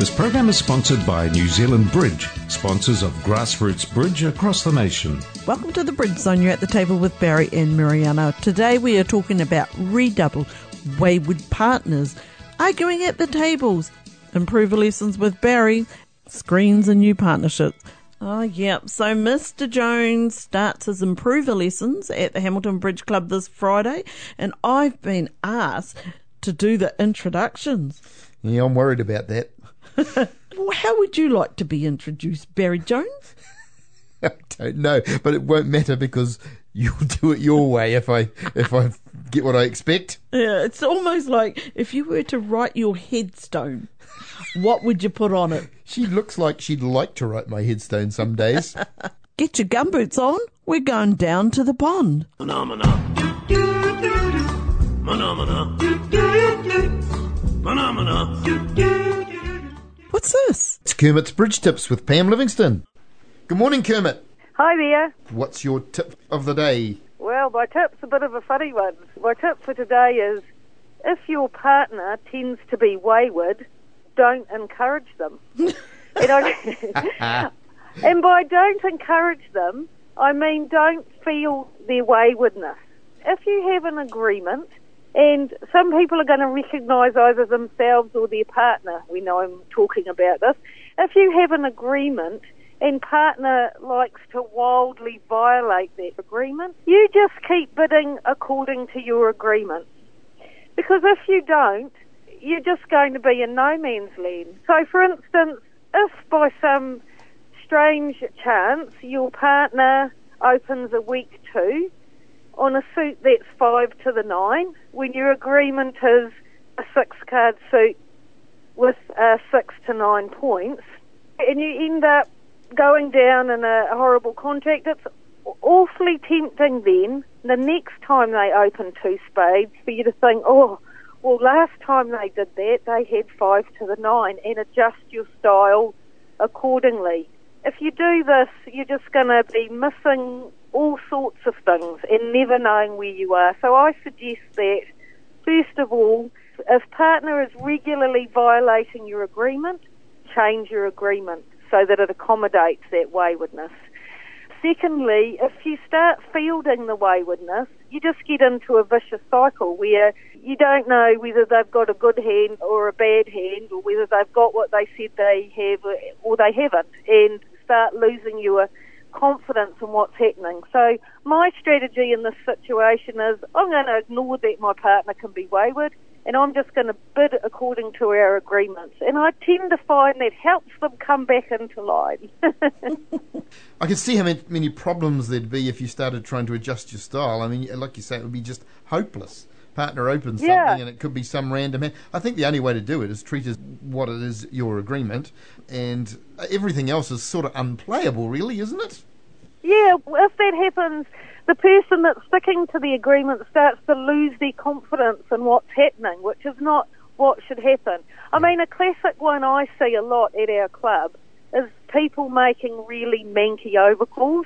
This program is sponsored by New Zealand Bridge, sponsors of Grassroots Bridge across the nation. Welcome to the Bridge Zone. You're at the table with Barry and Mariana. Today we are talking about redouble, wayward partners, arguing at the tables, improver lessons with Barry, screens and new partnerships. Oh, yep. So Mr. Jones starts his improver lessons at the Hamilton Bridge Club this Friday, and I've been asked to do the introductions. Yeah, I'm worried about that. How would you like to be introduced, Barry Jones? I don't know, but it won't matter because you'll do it your way if I if I get what I expect. Yeah, it's almost like if you were to write your headstone, what would you put on it? She looks like she'd like to write my headstone some days. Get your gumboots on. We're going down to the pond. Phenomena. Phenomena. Phenomena. What's this? it's Kermit's Bridge Tips with Pam Livingston. Good morning, Kermit. Hi there. What's your tip of the day? Well, my tip's a bit of a funny one. My tip for today is if your partner tends to be wayward, don't encourage them. and, I, and by don't encourage them, I mean don't field their waywardness. If you have an agreement, and some people are going to recognise either themselves or their partner, we know I'm talking about this. If you have an agreement and partner likes to wildly violate that agreement, you just keep bidding according to your agreement. Because if you don't, you're just going to be in no man's land. So, for instance, if by some strange chance your partner opens a weak two on a suit that's five to the nine, when your agreement is a six card suit with uh, six to nine points, and you end up going down in a horrible contract, it's awfully tempting then, the next time they open two spades, for you to think, oh, well, last time they did that, they had five to the nine, and adjust your style accordingly. If you do this, you're just going to be missing all sorts of things and never knowing where you are. So I suggest that, first of all, if partner is regularly violating your agreement, change your agreement so that it accommodates that waywardness. Secondly, if you start fielding the waywardness, you just get into a vicious cycle where you don't know whether they've got a good hand or a bad hand or whether they've got what they said they have or they haven't and start losing your confidence in what's happening. So my strategy in this situation is I'm going to ignore that my partner can be wayward and I'm just going to bid according to our agreements. And I tend to find that helps them come back into line. I can see how many, problems there'd be if you started trying to adjust your style. I mean, like you say, it would be just hopeless. Partner opens Yeah. something and it could be some random. I think the only way to do it is treat it as what it is your agreement, and everything else is sort of unplayable, really, isn't it? Yeah, if that happens, the person that's sticking to the agreement starts to lose their confidence in what's happening, which is not what should happen. I mean, a classic one I see a lot at our club is people making really manky overcalls.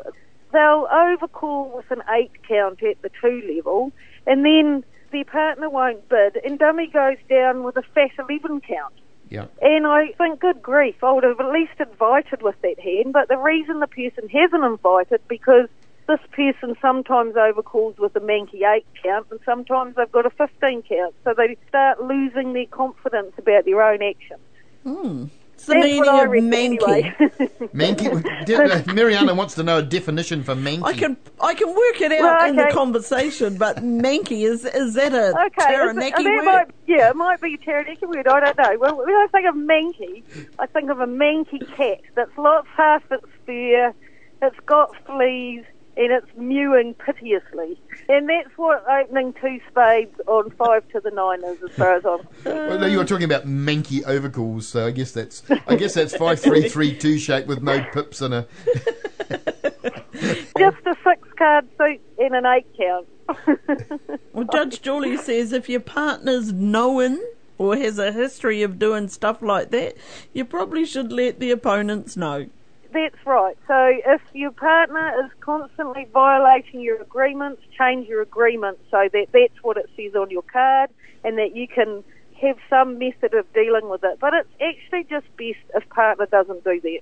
They'll overcall with an eight count at the two level, and then their partner won't bid, and dummy goes down with a fat 11 count. Yeah. And I think, good grief, I would have at least invited with that hand. But the reason the person hasn't invited because this person sometimes overcalls with a manky eight count, and sometimes they've got a 15 count. So they start losing their confidence about their own actions. Hmm. It's the That's meaning what of reckon manky. anyway. Manky. De- uh, Mariana wants to know a definition for manky. I can I can work it out Well, in the conversation, but manky is is that a Okay, is it- word? might, yeah, it might be a Taranaki word. I don't know. Well, when I think of manky, I think of a manky cat that's lots half its fur, it's got fleas, and it's mewing piteously. And that's what opening two spades on five to the nine is, as far as I'm. Well, no, you were talking about manky overcalls, so I guess that's I guess that's five three three two shape with no pips and a. Just a six card suit and an eight count. Well, Judge Julie says if your partner's known or has a history of doing stuff like that, you probably should let the opponents know. That's right. So if your partner is constantly violating your agreements, change your agreement so that that's what it says on your card and that you can have some method of dealing with it. But it's actually just best if partner doesn't do that.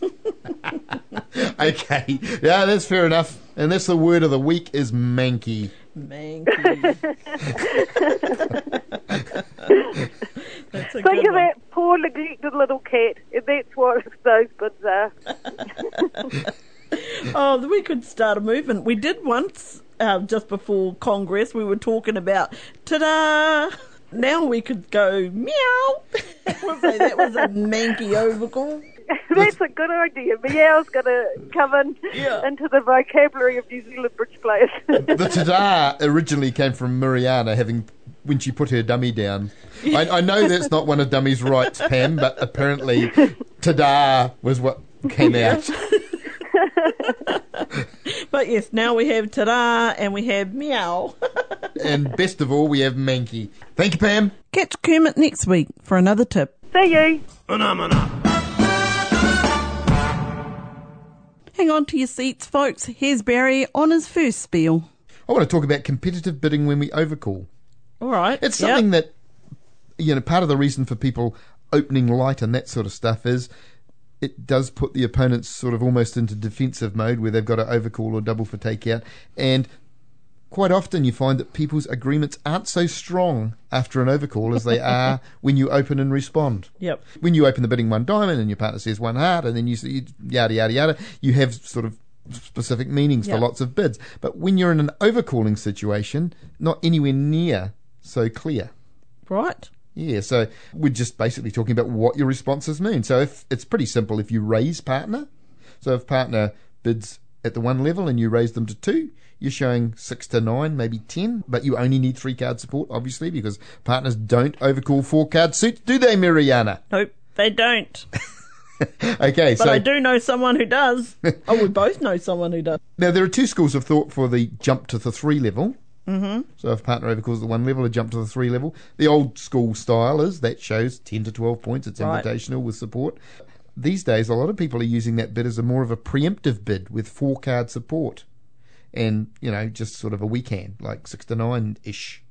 Okay, yeah, that's fair enough. And that's the word of the week is manky. Manky. That's a Think of one. that poor neglected little cat. And that's what those bids are. Oh, we could start a movement. We did once, uh, just before Congress, we were talking about ta-da! Now we could go meow. we'll say that was a manky overcall. That's a good idea. Meow's going to come in Yeah. into the vocabulary of New Zealand bridge players. The tada originally came from Mariana having when she put her dummy down. I, I know that's not one of Dummy's rights, Pam, but apparently tada was what came out. But yes, now we have ta-da and we have meow. And best of all, we have manky. Thank you, Pam. Catch Kermit next week for another tip. See you. Phenomena. Hang on to your seats, folks. Here's Barry on his first spiel. I want to talk about competitive bidding when we overcall. All right. It's Yep. something that, you know, part of the reason for people opening light and that sort of stuff is it does put the opponents sort of almost into defensive mode where they've got to overcall or double for takeout. And quite often you find that people's agreements aren't so strong after an overcall as they are when you open and respond. Yep. When you open the bidding one diamond and your partner says one heart and then you say yada yada yada, you have sort of specific meanings Yep. for lots of bids. But when you're in an overcalling situation, not anywhere near so clear. Right. Yeah, so we're just basically talking about what your responses mean. So if it's pretty simple if you raise partner. So if partner bids at the one level and you raise them to two, you're showing six to nine, maybe ten, but you only need three card support, obviously, because partners don't overcall four card suits, do they, Mariana? Nope, they don't. Okay, But so I do know someone who does. oh, we both know someone who does. now there are two schools of thought for the jump to the three level. Mm-hmm. So if partner overcalls the one level, a jump to the three level. The old school style is that shows ten to twelve points. It's Right. invitational with support. These days, a lot of people are using that bid as a more of a preemptive bid with four card support, and you know just sort of a weak hand like six to nine ish,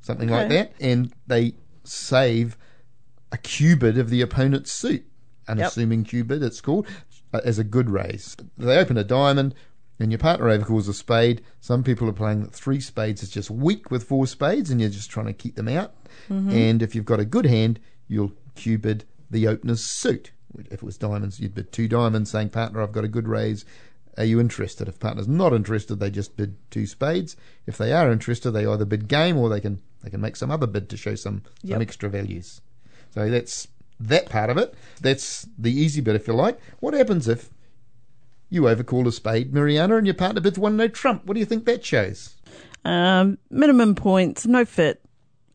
something like that, and they save a bid of the opponent's suit, unassuming cue bid it's called, uh, as a good raise. They open a diamond, and your partner overcalls a spade. Some people are playing that three spades is just weak with four spades, and you're just trying to keep them out. Mm-hmm. And if you've got a good hand, you'll bid the opener's suit. If it was diamonds, you'd bid two diamonds, saying, "Partner, I've got a good raise." Are you interested? If partner's not interested, they just bid two spades. If they are interested, they either bid game or they can they can make some other bid to show some Yep. some extra values. So that's that part of it. That's the easy bit, if you like. What happens if you overcall a spade, Mariana, and your partner bids one no trump? What do you think that shows? Um, minimum points, no fit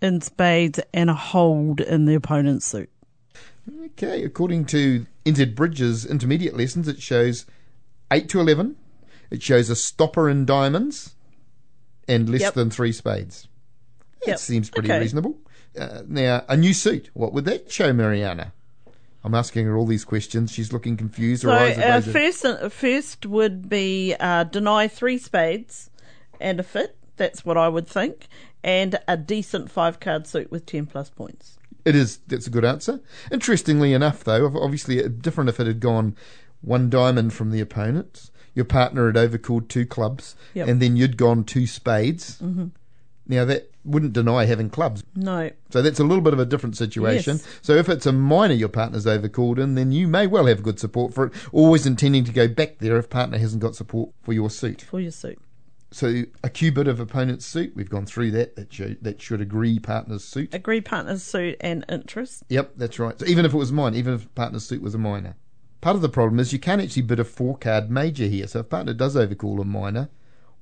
in spades, and a hold in the opponent's suit. Okay, according to NZ Bridges intermediate lessons, it shows 8 to 11. It shows a stopper in diamonds and less Yep. than three spades. That Yep. seems pretty Okay. reasonable. Uh, now, a new suit. What would that show, Mariana? I'm asking her all these questions. She's looking confused. Her So eyes are uh, first, uh, first would be uh, deny three spades and a fit. That's what I would think, and a decent five card suit with ten plus points. It is. That's a good answer. Interestingly enough, though, obviously uh, different if it had gone one diamond from the opponent, your partner had overcalled two clubs, Yep. and then you'd gone two spades. Mm-hmm. Now that wouldn't deny having clubs. No, So that's a little bit of a different situation. Yes. So if it's a minor your partner's overcalled in, then you may well have good support for it, always intending to go back there if partner hasn't got support for your suit. for your suit. So a cue bid of opponent's suit, we've gone through that. That should, that should agree partner's suit. Agree partner's suit and interest. Yep, that's right. So even if it was mine, even if partner's suit was a minor, part of the problem is you can't actually bid a four card major here. So if partner does overcall a minor,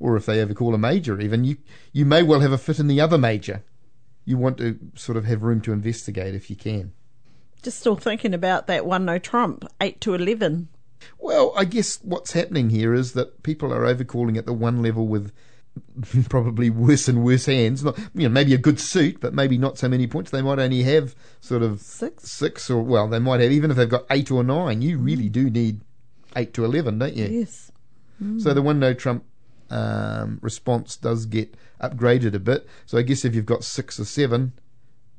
or if they overcall a major, even you you may well have a fit in the other major. You want to sort of have room to investigate if you can. Just still thinking about that one no trump, 8 to 11. Well, I guess what's happening here is that people are overcalling at the one level with probably worse and worse hands. Not, you know, maybe a good suit, but maybe not so many points. They might only have sort of Six. six or well, they might have even if they've got eight or nine. You really do need eight to eleven, don't you? Yes. So the one no trump um, response does get upgraded a bit. So I guess if you've got six or seven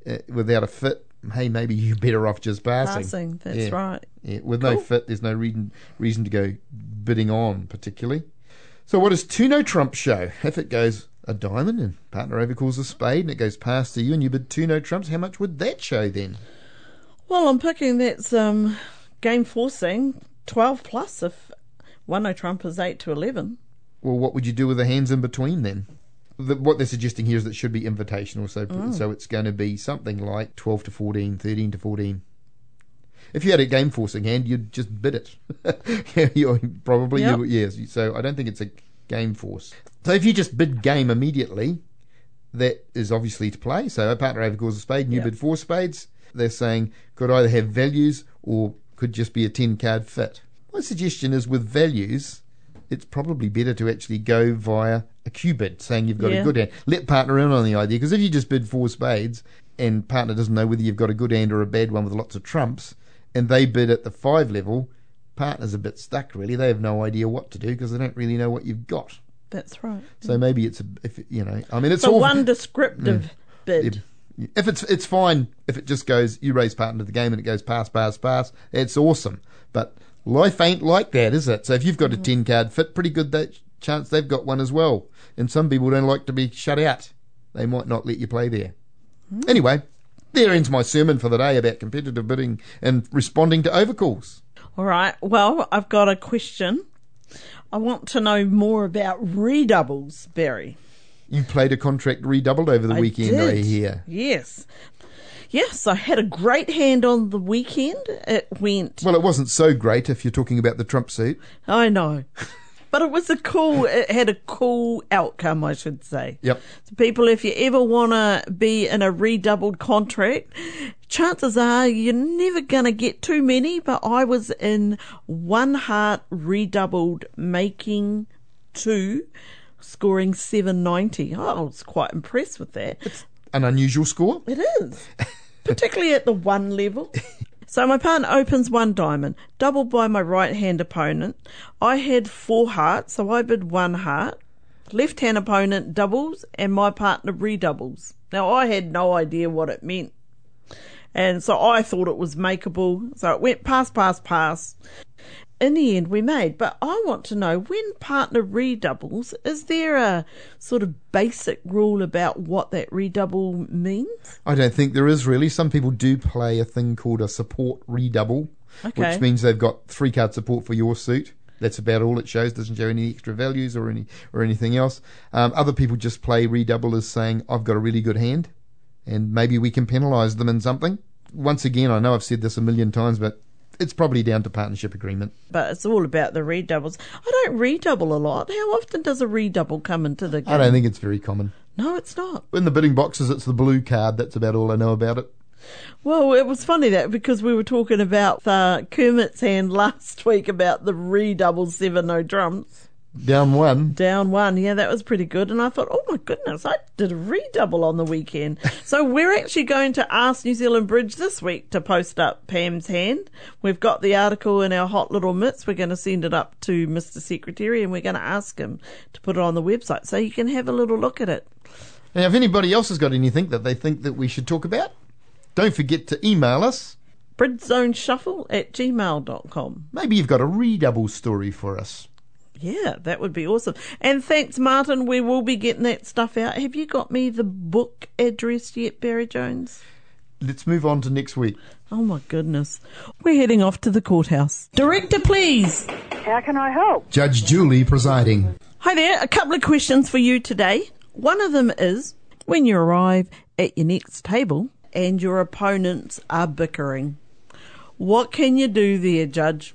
uh, without a fit, hey, maybe you're better off just passing. Passing, that's Yeah. right. Yeah, with no fit, there's no reason reason to go bidding on particularly. So what does two no trump show? If it goes a diamond and partner overcalls a spade and it goes past to you and you bid two no trumps, how much would that show then? Well, I'm picking that's um, game forcing 12 plus if one no trump is 8 to 11. Well, what would you do with the hands in between then? The, what they're suggesting here is that it should be invitational, so mm. so it's going to be something like 12 to 14, 13 to 14. If you had a game forcing hand, you'd just bid it. Yeah, you're probably Yep. you, yes. So I don't think it's a game force. So if you just bid game immediately, that is obviously to play. So a partner overcalls a spade, and you Yep. bid four spades. They're saying could either have values or could just be a ten card fit. My suggestion is with values, it's probably better to actually go via a cue bid, saying you've got Yeah. a good hand. Let partner in on the idea, because if you just bid four spades and partner doesn't know whether you've got a good hand or a bad one with lots of trumps, and they bid at the five level, partner's a bit stuck really. They have no idea what to do because they don't really know what you've got. That's right. So maybe it's a, if you know, I mean, it's So all one descriptive mm. bid. if, if it's it's fine if it just goes you raise partner to the game and it goes pass pass pass it's awesome but life ain't like that is it so if you've got a mm. 10 card fit pretty good that chance they've got one as well and some people don't like to be shut out they might not let you play there mm. anyway there ends my sermon for the day about competitive bidding and responding to overcalls All right. Well, I've got a question. I want to know more about redoubles, Barry. you played a contract redoubled over the weekend i did. hear Yes. Yes, I had a great hand on the weekend. It went. well it wasn't so great if you're talking about the trump suit I know. But it was a cool, it had a cool outcome, I should say. Yep. So people, if you ever want to be in a redoubled contract, chances are you're never going to get too many, but I was in one heart redoubled, making two, scoring 790. Oh, I was quite impressed with that. an unusual score It is, particularly at the one level. So my partner opens one diamond, doubled by my right hand opponent. I had four hearts, so I bid one heart. Left hand opponent doubles, and my partner redoubles. Now I had no idea what it meant. And so I thought it was makeable. So it went pass, pass, pass. In the end, we made. But I want to know when partner redoubles, is there a sort of basic rule about what that redouble means? I don't think there is really. Some people do play a thing called a support redouble, Okay. which means they've got three card support for your suit. That's about all it shows. Doesn't show any extra values or any or anything else. Um, other people just play redouble as saying I've got a really good hand, and maybe we can penalise them in something. Once again, I know I've said this a million times, but it's probably down to partnership agreement. but it's all about the redoubles. I don't redouble a lot. How often does a redouble come into the game? I don't think it's very common. No, it's not. In the bidding boxes, it's the blue card. That's about all I know about it. Well, it was funny that because we were talking about uh, Kermit's hand last week about the redouble seven no trumps Down one. down one. Yeah, that was pretty good. And I thought, oh my goodness, I did a redouble on the weekend. so we're actually going to ask New Zealand Bridge this week to post up Pam's hand. We've got the article in our hot little mitts. We're going to send it up to Mr. Secretary and we're going to ask him to put it on the website so you can have a little look at it. Now, if anybody else has got anything that they think that we should talk about, don't forget to email us. Bridgezoneshuffle at gmail.com. Maybe you've got a redouble story for us. Yeah, that would be awesome. And thanks, Martin. We will be getting that stuff out. Have you got me the book address yet, Barry Jones? Let's move on to next week. Oh my goodness. We're heading off to the courthouse. Director, please. How can I help? Judge Julie presiding. Hi there. A couple of questions for you today. One of them is when you arrive at your next table and your opponents are bickering, what can you do there, Judge?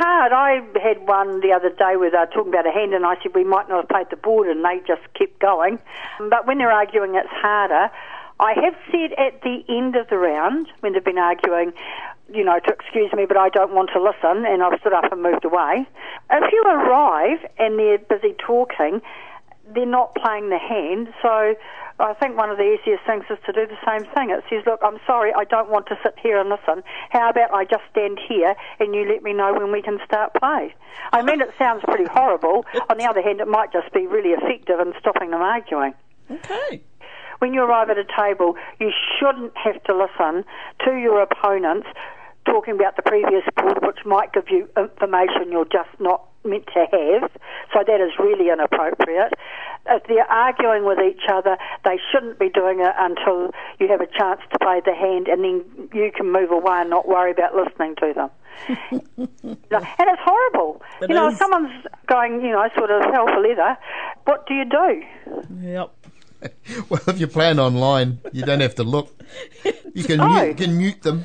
Hard. I had one the other day where they were uh, talking about a hand, and I said we might not have played the board, and they just kept going. But when they're arguing, it's harder. I have said at the end of the round, when they've been arguing, you know, to excuse me, but I don't want to listen, and I've stood up and moved away. If you arrive and they're busy talking, they're not playing the hand, so I think one of the easiest things is to do the same thing. It says, look, I'm sorry, I don't want to sit here and listen. How about I just stand here and you let me know when we can start play? I mean, it sounds pretty horrible. On the other hand, it might just be really effective in stopping them arguing. Okay. When you arrive at a table, you shouldn't have to listen to your opponents talking about the previous board, which might give you information you're just not meant to have. So that is really inappropriate. If they're arguing with each other, they shouldn't be doing it until you have a chance to play the hand, and then you can move away and not worry about listening to them. You know, and it's horrible. It you know, is. if someone's going, you know, sort of hell for leather, what do you do? Yep. Well, if you're playing online, you don't have to look. You can Oh. mute, you can mute them.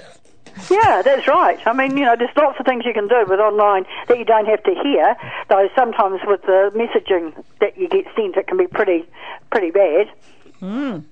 Yeah, that's right. I mean, you know, there's lots of things you can do with online that you don't have to hear. Though sometimes with the messaging that you get sent, it can be pretty, pretty bad.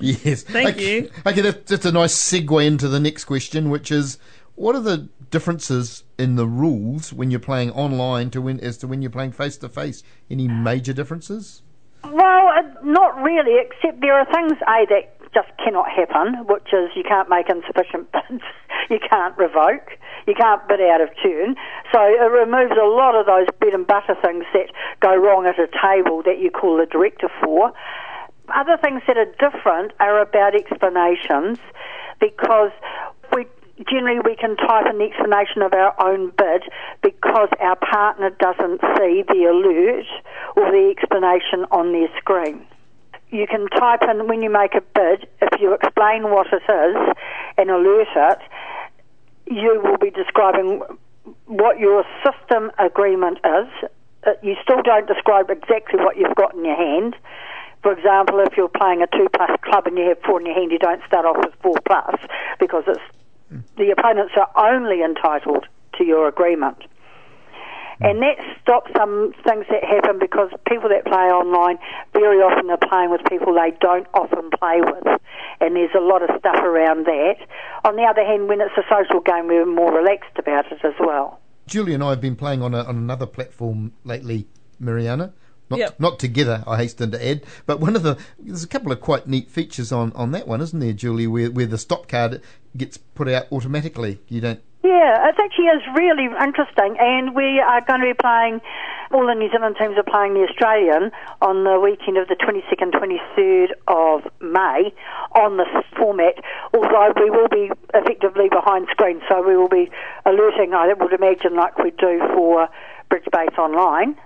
Yes. Thank okay. you. Okay, that, that's a nice segue into the next question, which is, what are the differences in the rules when you're playing online to when as to when you're playing face to face? Any major differences? Well, uh, not really, except there are things, A, that just cannot happen, which is you can't make insufficient bids, you can't revoke, you can't bid out of turn. So it removes a lot of those bread and butter things that go wrong at a table that you call the director for. Other things that are different are about explanations because we generally we can type the explanation of our own bid because our partner doesn't see the alert or the explanation on their screen. You can type in when you make a bid, if you explain what it is and alert it, you will be describing what your system agreement is. Uh, You still don't describe exactly what you've got in your hand. For example, if you're playing a two plus club and you have four in your hand, you don't start off with four plus because it's the opponents are only entitled to your agreement. Mm. And that stops some things that happen because people that play online very often are playing with people they don't often play with. And there's a lot of stuff around that. On the other hand, when it's a social game, we're more relaxed about it as well. Julie and I have been playing on, a, on another platform lately, Mariana. Not, Yep. not together, I hasten to add, but one of the there's a couple of quite neat features on, on that one, isn't there, Julie? Where where the stop card gets put out automatically. You don't. Yeah, it actually is really interesting, and we are going to be playing. All the New Zealand teams are playing the Australian on the weekend of the 22nd, 23rd of May on this format. Although we will be effectively behind screen, so we will be alerting. I would imagine like we do for Bridge Base Online.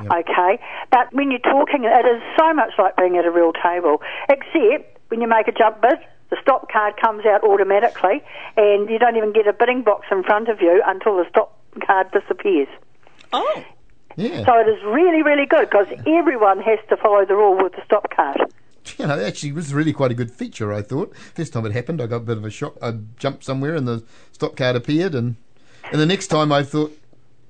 Okay, but when you're talking, it is so much like being at a real table, except when you make a jump bid, the stop card comes out automatically, and you don't even get a bidding box in front of you until the stop card disappears. Oh. Yeah. So it is really, really good because everyone has to follow the rule with the stop card. You know, actually, it was really quite a good feature. I thought first time it happened, I got a bit of a shock. I jumped somewhere and the stop card appeared, and and the next time I thought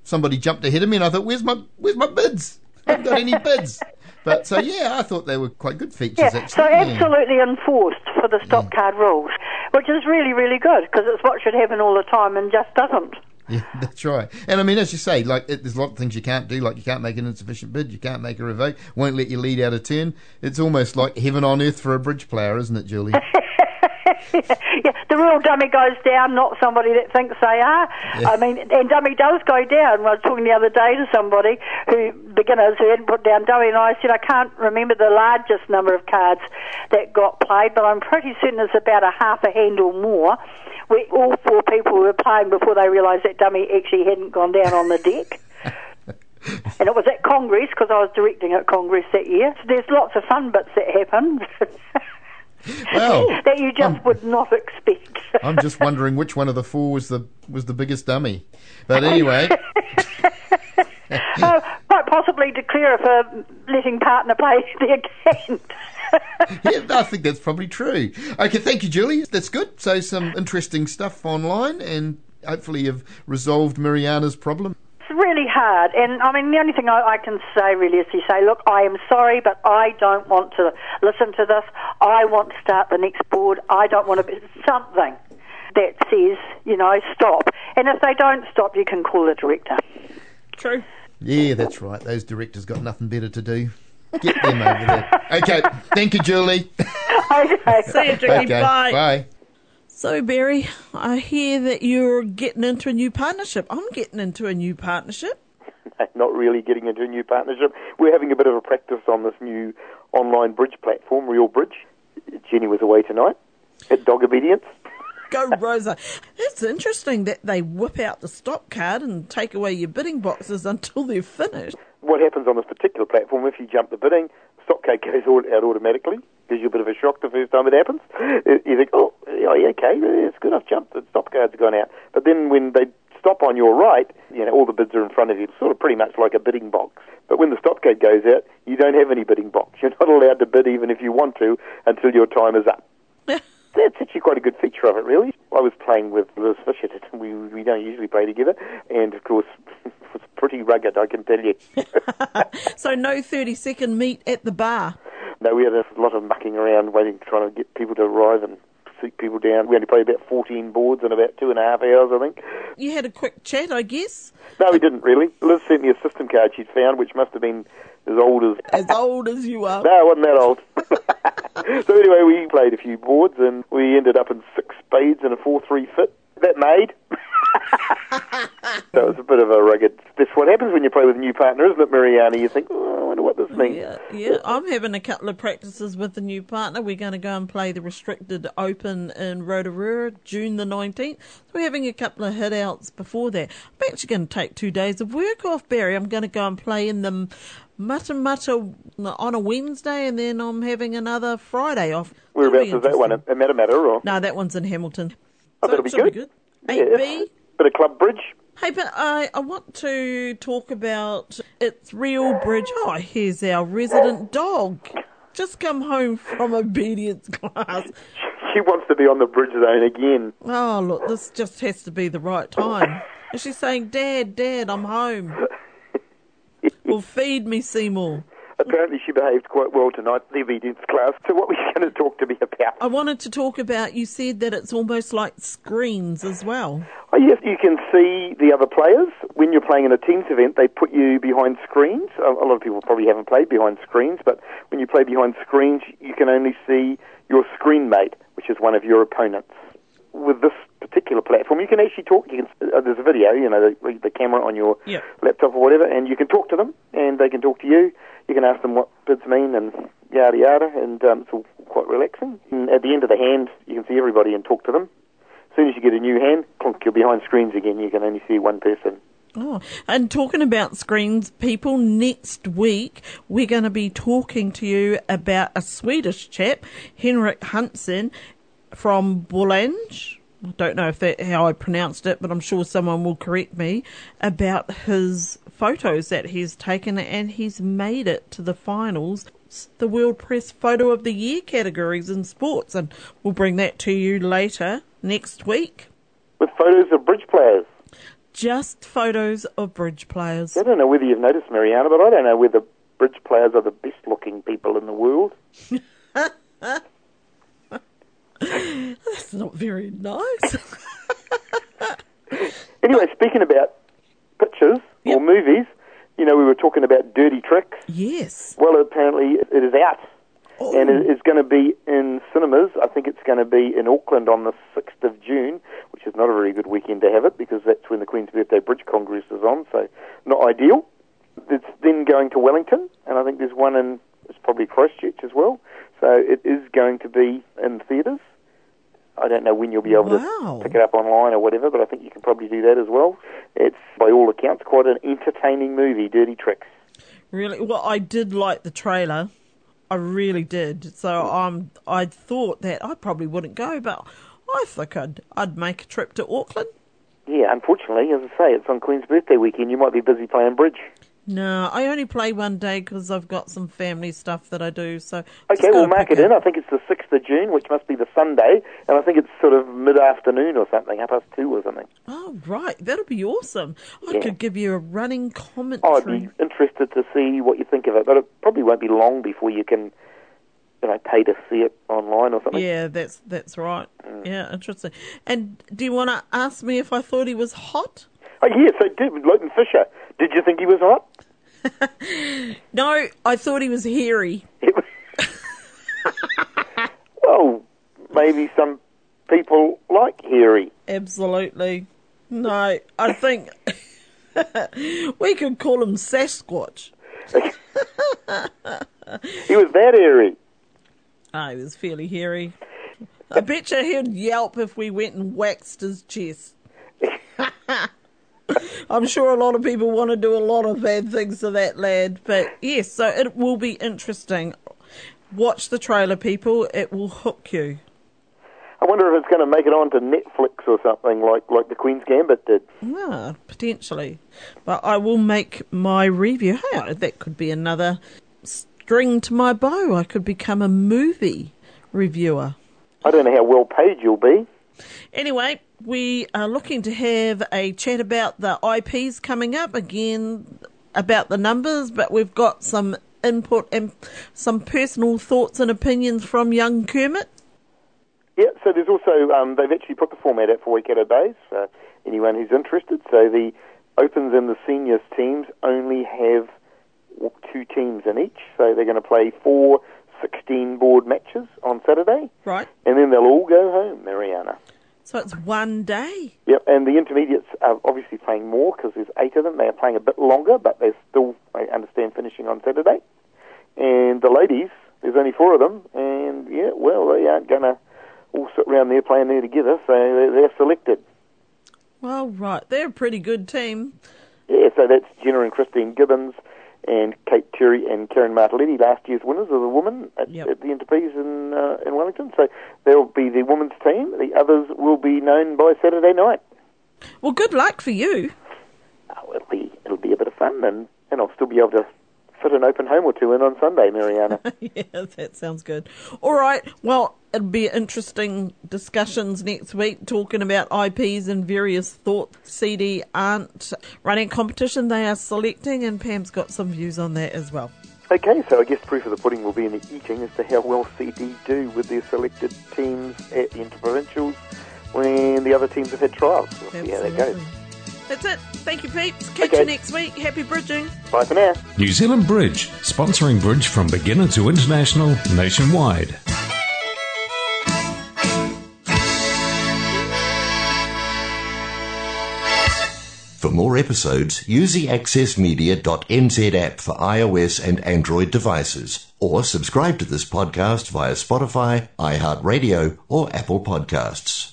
somebody jumped ahead of me, and I thought, "Where's my where's my bids? I haven't got any bids." But so yeah, I thought they were quite good features. Yeah, actually. so Yeah. absolutely enforced for the stop mm. card rules, which is really, really good because it's what should happen all the time and just doesn't. Yeah, that's right. And I mean, as you say, like it, there's a lot of things you can't do. Like you can't make an insufficient bid, you can't make a revoke, won't let you lead out of turn. It's almost like heaven on earth for a bridge player, isn't it, Julie? yeah, the real dummy goes down, not somebody that thinks they are. I mean, and dummy does go down. I was talking the other day to somebody who beginners who hadn't put down dummy, and I said I can't remember the largest number of cards that got played, but I'm pretty certain it's about a half a hand or more. We all four people were playing before they realised that dummy actually hadn't gone down on the deck. And it was at Congress because I was directing at Congress that year. So there's lots of fun bits that happen Well, that you just would not expect. I'm just wondering which one of the four was the was the biggest dummy. But anyway, oh, quite possibly declare if a letting partner play their game. yeah, I think that's probably true. Okay, thank you, Julie. That's good. So some interesting stuff online, and hopefully you've resolved Mariana's problem. It's really hard, and I mean the only thing I, I can say really is to say, look, I am sorry, but I don't want to listen to this. I want to start the next board. I don't want to be something that says, you know, stop. And if they don't stop, you can call the director. True. Yeah, that's right. Those directors got nothing better to do. Get them over there. Okay, thank you, Julie. okay. See you, Jackie. Okay, Bye. bye. So, Barry, I hear that you're getting into a new partnership. I'm getting into a new partnership. not really getting into a new partnership. We're having a bit of a practice on this new online bridge platform, Real Bridge. Jenny was away tonight at Dog Obedience. Go, Rosa. It's interesting that they whip out the stop card and take away your bidding boxes until they're finished. What happens on this particular platform, if you jump the bidding, stop card goes out automatically. Gives you a bit of a shock the first time it happens. You think, oh, yeah, okay, it's good, I've jumped, the stop card's gone out. But then when they stop on your right, you know, all the bids are in front of you. It's sort of pretty much like a bidding box. But when the stop card goes out, you don't have any bidding box. You're not allowed to bid even if you want to until your time is up. That's actually quite a good feature of it, really. I was playing with Liz Fisher. We, we don't usually play together. And, of course, it's pretty rugged, I can tell you. So, no 30 second meet at the bar. No, we had a lot of mucking around, waiting, trying to get people to arrive and seat people down. We only played about 14 boards in about two and a half hours, I think. You had a quick chat, I guess. No, we didn't really. Liz sent me a system card she'd found, which must have been as old as As old as you are. No, it wasn't that old. so anyway, we played a few boards and we ended up in six spades and a four-three fit. That made. that was a bit of a rugged. That's what happens when you play with a new partner, isn't it, Mariana? You think, oh, I wonder what this means. Yeah, yeah. I'm having a couple of practices with the new partner. We're going to go and play the restricted open in Rotorua, June the 19th. So we're having a couple of hit outs before that. I'm actually going to take two days of work off, Barry. I'm going to go and play in the Mutta Mutta on a Wednesday, and then I'm having another Friday off. Whereabouts is that one? At Matamata or? No, that one's in Hamilton. Oh, So that'll be good. Eight Yeah. B. Bit of club bridge. Hey, but I, I want to talk about it's real bridge. Oh, here's our resident dog. Just come home from obedience class. She wants to be on the bridge zone again. Oh, look, this just has to be the right time. And she's saying, Dad, Dad, I'm home. well, feed me, Seymour. Apparently, she behaved quite well tonight, the obedience class. So, what were you going to talk to me about? I wanted to talk about, you said that it's almost like screens as well. Oh, yes, you can see the other players. When you're playing in a teams event, they put you behind screens. A a lot of people probably haven't played behind screens, but when you play behind screens, you can only see your screen mate, which is one of your opponents. With this particular platform, you can actually talk. You can, uh, there's a video, you know, the, the camera on your Yep. laptop or whatever, and you can talk to them, and they can talk to you. You can ask them what bids mean and yada yada, and um, it's all quite relaxing. And at the end of the hand, you can see everybody and talk to them. As soon as you get a new hand, clunk, you're behind screens again. You can only see one person. Oh, and talking about screens, people, next week we're going to be talking to you about a Swedish chap, Henrik Hansen from Bolange. I don't know if that how I pronounced it, but I'm sure someone will correct me about his photos that he's taken, and he's made it to the finals, the World Press Photo of the Year categories in sports, and we'll bring that to you later next week. With photos of bridge players. Just photos of bridge players. I don't know whether you've noticed, Mariana, but I don't know whether bridge players are the best looking people in the world. That's not very nice. Anyway, speaking about pictures Yep. or movies, you know, we were talking about dirty tricks. yes. Well, apparently it is out. Oh. And it is going to be in cinemas. I think it's going to be in Auckland on the 6th of June, which is not a very good weekend to have it because that's when the Queen's Birthday Bridge Congress is on, so not ideal. It's then going to Wellington, and I think there's one in, it's probably Christchurch as well. So it is going to be in theatres. I don't know when you'll be able Wow. to pick it up online or whatever, but I think you can probably do that as well. It's, by all accounts, quite an entertaining movie, Dirty Tricks. Really? Well, I did like the trailer. I really did. So I'm. I thought that I probably wouldn't go, but I think I'd I'd make a trip to Auckland. Yeah, unfortunately, as I say, it's on Queen's birthday weekend. You might be busy playing bridge. No, I only play one day because I've got some family stuff that I do. So Okay, we'll mark it in. I think it's the 6th of June, which must be the Sunday, and I think it's sort of mid-afternoon or something, half past two or something. Oh, right. That'll be awesome. I Yeah. could give you a running comment section. I'd be interested to see what you think of it, but it probably won't be long before you can, you know, pay to see it online or something. Yeah, that's that's right. Mm. Yeah, interesting. And do you want to ask me if I thought he was hot? Oh, yes, I did Lotan Fisher. Did you think he was hot? No, I thought he was hairy. Well, maybe some people like hairy. Absolutely. No, I think we could call him Sasquatch. He was that hairy. Oh, he was fairly hairy. I bet you he'd yelp if we went and waxed his chest. I'm sure a lot of people want to do a lot of bad things to that lad, but yes, so it will be interesting. Watch the trailer, people. It will hook you. I wonder if it's going to make it onto Netflix or something like, like the Queen's Gambit did. Ah, potentially. But I will make my review. Hey, that could be another string to my bow. I could become a movie reviewer. I don't know how well paid you'll be. Anyway, we are looking to have a chat about the IPs coming up again, about the numbers, but we've got some input and some personal thoughts and opinions from young Kermit. Yeah, so there's also, um, they've actually put the format out for Waikato Days for anyone who's interested. So the Opens and the Seniors teams only have two teams in each. So they're going to play four 16 board matches on Saturday, Right. and then they'll all go home, Mariana. So it's one day. Yep, and the intermediates are obviously playing more because there's eight of them. They are playing a bit longer, but they're still, I understand, finishing on Saturday. And the ladies, there's only four of them, and yeah, well, they aren't going to all sit around there playing there together, so they're, they're selected. Well, right. They're a pretty good team. Yeah, so that's Jenna and Christine Gibbons and Kate Terry and Karen Martelletti, last year's winners of the women at, Yep. at the Enterprise in, uh, in Wellington. So they'll be the women's team. The others will be known by Saturday night. Well, good luck for you. Oh, it'll be it'll be a bit of fun, and, and I'll still be able to fit an open home or two in on Sunday, Mariana. yeah, that sounds good. All right. Well, it'll be interesting discussions next week talking about IPs and various thoughts. CD aren't running a competition; they are selecting, and Pam's got some views on that as well. okay, so I guess proof of the pudding will be in the eating as to how well CD do with their selected teams at the interprovincials when the other teams have had trials. We'll see how that goes. Absolutely. That's it. Thank you, peeps. Catch Okay. you next week. Happy bridging. Bye for now. New Zealand Bridge, sponsoring bridge from beginner to international nationwide. For more episodes, use the accessmedia.nz app for iOS and Android devices, or subscribe to this podcast via Spotify, iHeartRadio, or Apple Podcasts.